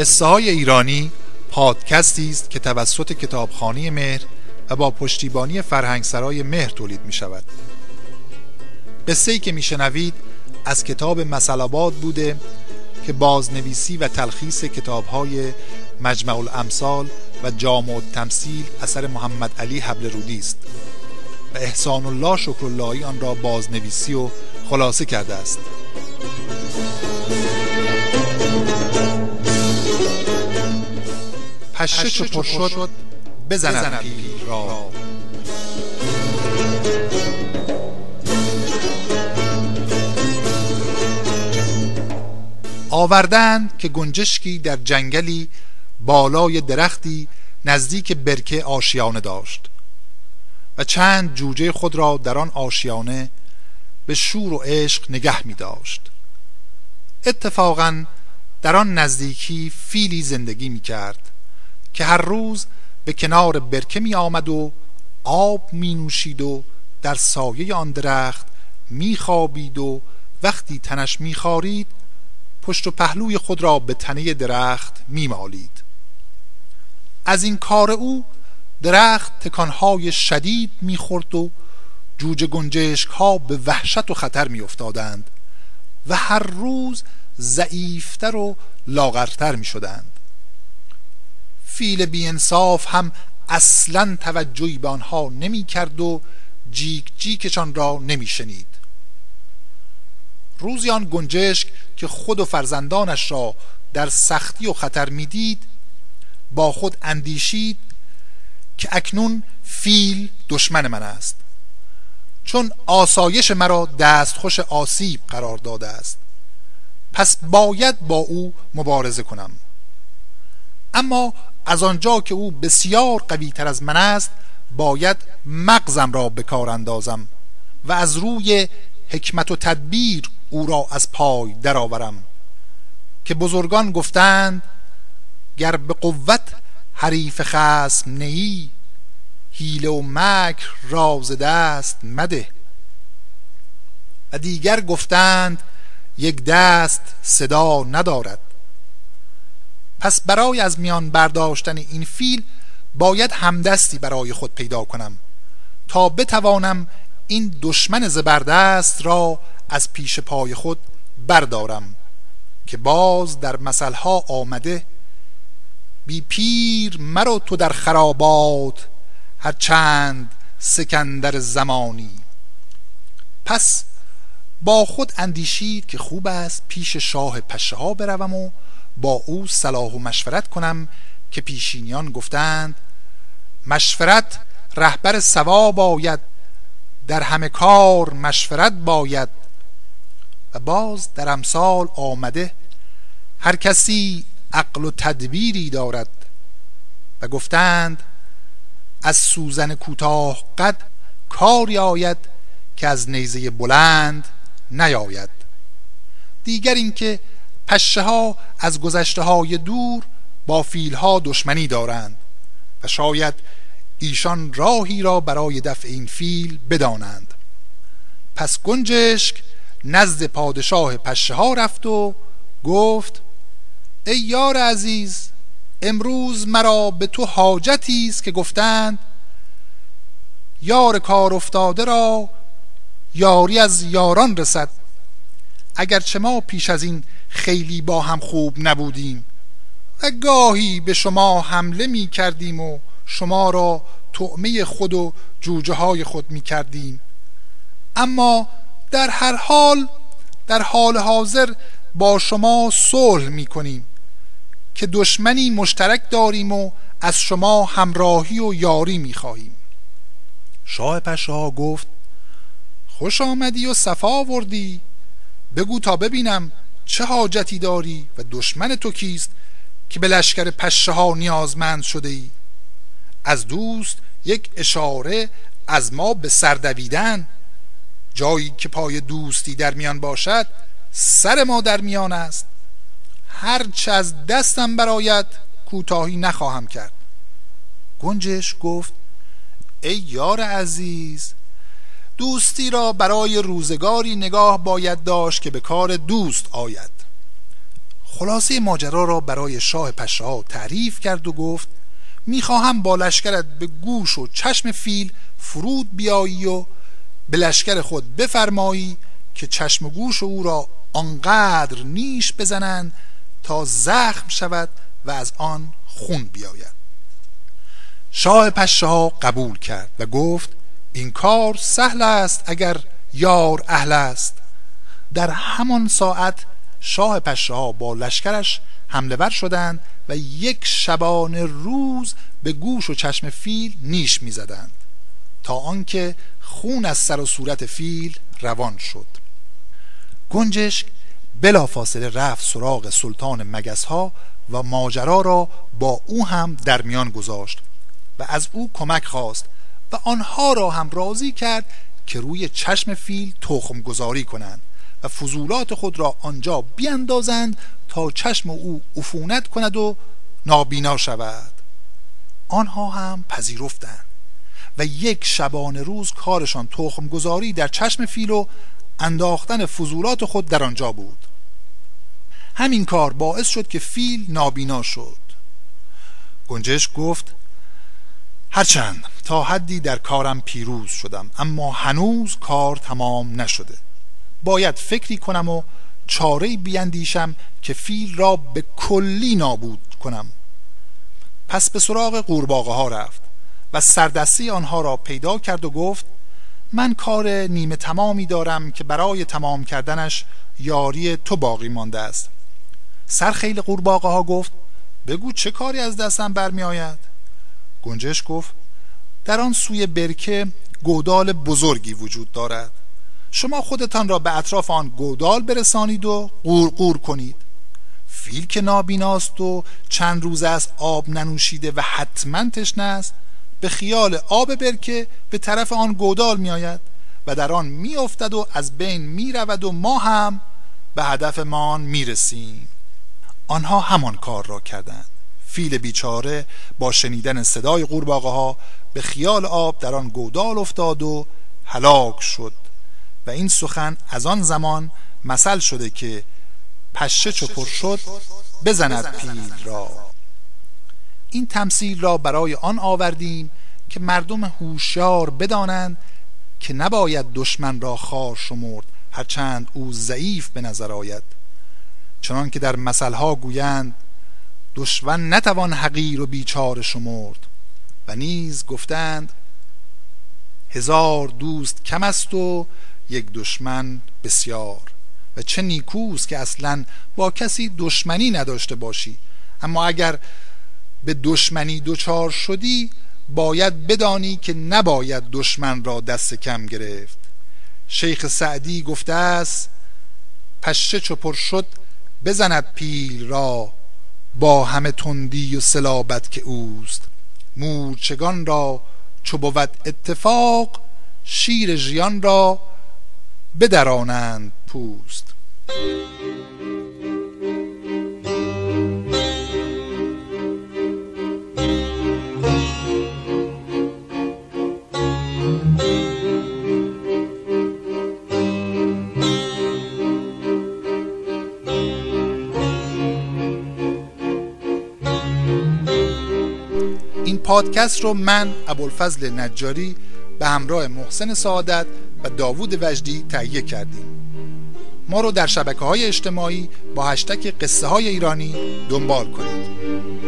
قصه های ایرانی پادکستی است که توسط کتابخانه مهر و با پشتیبانی فرهنگسرای مهر تولید می شود قصه ای که می شنوید از کتاب مسلاباد بوده که بازنویسی و تلخیص کتاب های مجمع الامثال و جامع التمثیل اثر محمد علی حبل رودی است و احسان الله شکراللهی آن را بازنویسی و خلاصه کرده است. پشه چو پر شد بزنم پیل را. آوردند که گنجشکی در جنگلی بالای درختی نزدیک برکه آشیانه داشت و چند جوجه خود را در آن آشیانه به شور و عشق نگه می داشت. اتفاقا در آن نزدیکی فیلی زندگی می کرد. که هر روز به کنار برکه می آمد و آب می نوشید و در سایه آن درخت می خوابید و وقتی تنش می خارید پشت و پهلوی خود را به تنه درخت می مالید از این کار او درخت تکانهای شدید می‌خورد و جوجه گنجشک ها به وحشت و خطر میافتادند و هر روز ضعیفتر و لاغرتر می شدند فیل بیانصاف هم اصلا توجهی به آنها نمی کرد و جیک جیکشان را نمی شنید روزی آن گنجشک که خود و فرزندانش را در سختی و خطر می‌دید با خود اندیشید که اکنون فیل دشمن من است. چون آسایش مرا دستخوش آسیب قرار داده است. پس باید با او مبارزه کنم. اما از آنجا که او بسیار قوی تر از من است باید مغزم را به کار اندازم و از روی حکمت و تدبیر او را از پای درآورم که بزرگان گفتند گر به قوت حریف خسم نیی حیله و مکر راز دست مده. و دیگر گفتند یک دست صدا ندارد. پس برای از میان برداشتن این فیل باید همدستی برای خود پیدا کنم تا بتوانم این دشمن زبردست را از پیش پای خود بردارم که باز در مثلها آمده بی پیر مرو تو در خرابات هر چند سکندر زمانی. پس با خود اندیشید که خوب است پیش شاه پشه ها بروم و با او صلاح و مشورت کنم که پیشینیان گفتند مشورت رهبر سوا باید در همه کار مشورت باید. و باز در امثال آمده هر کسی عقل و تدبیری دارد. و گفتند از سوزن کوتاه قد کاری آید که از نیزه بلند نیاید. دیگر اینکه پشه ها از گذشته های دور با فیل ها دشمنی دارند و شاید ایشان راهی را برای دفع این فیل بدانند. پس گنجشک نزد پادشاه پشه ها رفت و گفت ای یار عزیز امروز مرا به تو حاجتی است که گفتند یار کار افتاده را یاری از یاران رسد. اگرچه ما پیش از این خیلی با هم خوب نبودیم. و گاهی به شما حمله می کردیم و شما را تعمه خود و جوجه های خود می کردیم. اما در هر حال در حال حاضر با شما صلح می کنیم که دشمنی مشترک داریم و از شما همراهی و یاری می خواهیم. شاه پشه ها گفت خوش آمدی و صفا آوردی. بگو تا ببینم چه حاجتی داری و دشمن تو کیست که به لشکر پشه ها نیازمند شده ای؟ از دوست یک اشاره از ما به سردویدن جایی که پای دوستی در میان باشد سر ما در میان است. هرچه از دستم برایت کوتاهی نخواهم کرد. گنجش گفت ای یار عزیز دوستی را برای روزگاری نگاه باید داشت که به کار دوست آید. خلاصه ماجرا را برای شاه پشا تعریف کرد و گفت می‌خواهم با لشکرت به گوش و چشم فیل فرود بیایی و به لشکر خود بفرمایی که چشم و گوش او را آنقدر نیش بزنند تا زخم شود و از آن خون بیاید. شاه پشا قبول کرد و گفت این کار سهل است اگر یار اهل است. در همان ساعت شاه پشا با لشکرش حمله ور شدند و یک شبانه روز به گوش و چشم فیل نیش می‌زدند تا آنکه خون از سر و صورت فیل روان شد. گنجشک بلافاصله رفت سراغ سلطان مگس ها و ماجرا را با او هم در میان گذاشت و از او کمک خواست و آنها را هم راضی کرد که روی چشم فیل تخم گذاری کنند و فضولات خود را آنجا بیاندازند تا چشم او عفونت کند و نابینا شود. آنها هم پذیرفتند و یک شبانه روز کارشان تخم گذاری در چشم فیل و انداختن فضولات خود در آنجا بود. همین کار باعث شد که فیل نابینا شد. گنجش گفت هرچند تا حدی در کارم پیروز شدم اما هنوز کار تمام نشده. باید فکری کنم و چاره بیندیشم که فیل را به کلی نابود کنم. پس به سراغ قورباغه ها رفت و سردستی آنها را پیدا کرد و گفت من کار نیمه تمامی دارم که برای تمام کردنش یاری تو باقی مانده است. سرخیل قورباغه ها گفت بگو چه کاری از دستم برمی آید گنجش گفت در آن سوی برکه گودال بزرگی وجود دارد. شما خودتان را به اطراف آن گودال برسانید و قورقور کنید. فیل که نابیناست و چند روز است آب ننوشیده و حتما تشنه است به خیال آب برکه به طرف آن گودال می آید و در آن می افتد و از بین می رود و ما هم به هدفمان می رسیم آنها همان کار را کردند. فیل بیچاره با شنیدن صدای قورباغه ها به خیال آب در آن گودال افتاد و هلاک شد و این سخن از آن زمان مثل شده که پشه چو شد بزند پیل را. این تمثیل را برای آن آوردیم که مردم هوشیار بدانند که نباید دشمن را خار شمرد هرچند او ضعیف به نظر آید. چنان که در مثلها گویند دشمن نتوان حقیر و بیچار شمرد. و نیز گفتند هزار دوست کم است و یک دشمن بسیار. و چه نیکوست که اصلا با کسی دشمنی نداشته باشی. اما اگر به دشمنی دچار شدی باید بدانی که نباید دشمن را دست کم گرفت. شیخ سعدی گفته است پشه چپر شد بزند پیل را. با همه تندی و سلابت که اوست. مورچگان را چو بود اتفاق شیر ژیان را بدرانند پوست. پادکست رو من ابوالفضل نجاری به همراه محسن سعادت و داوود وجدی تهیه کردیم. ما رو در شبکه های اجتماعی با هشتک قصه های ایرانی دنبال کنید.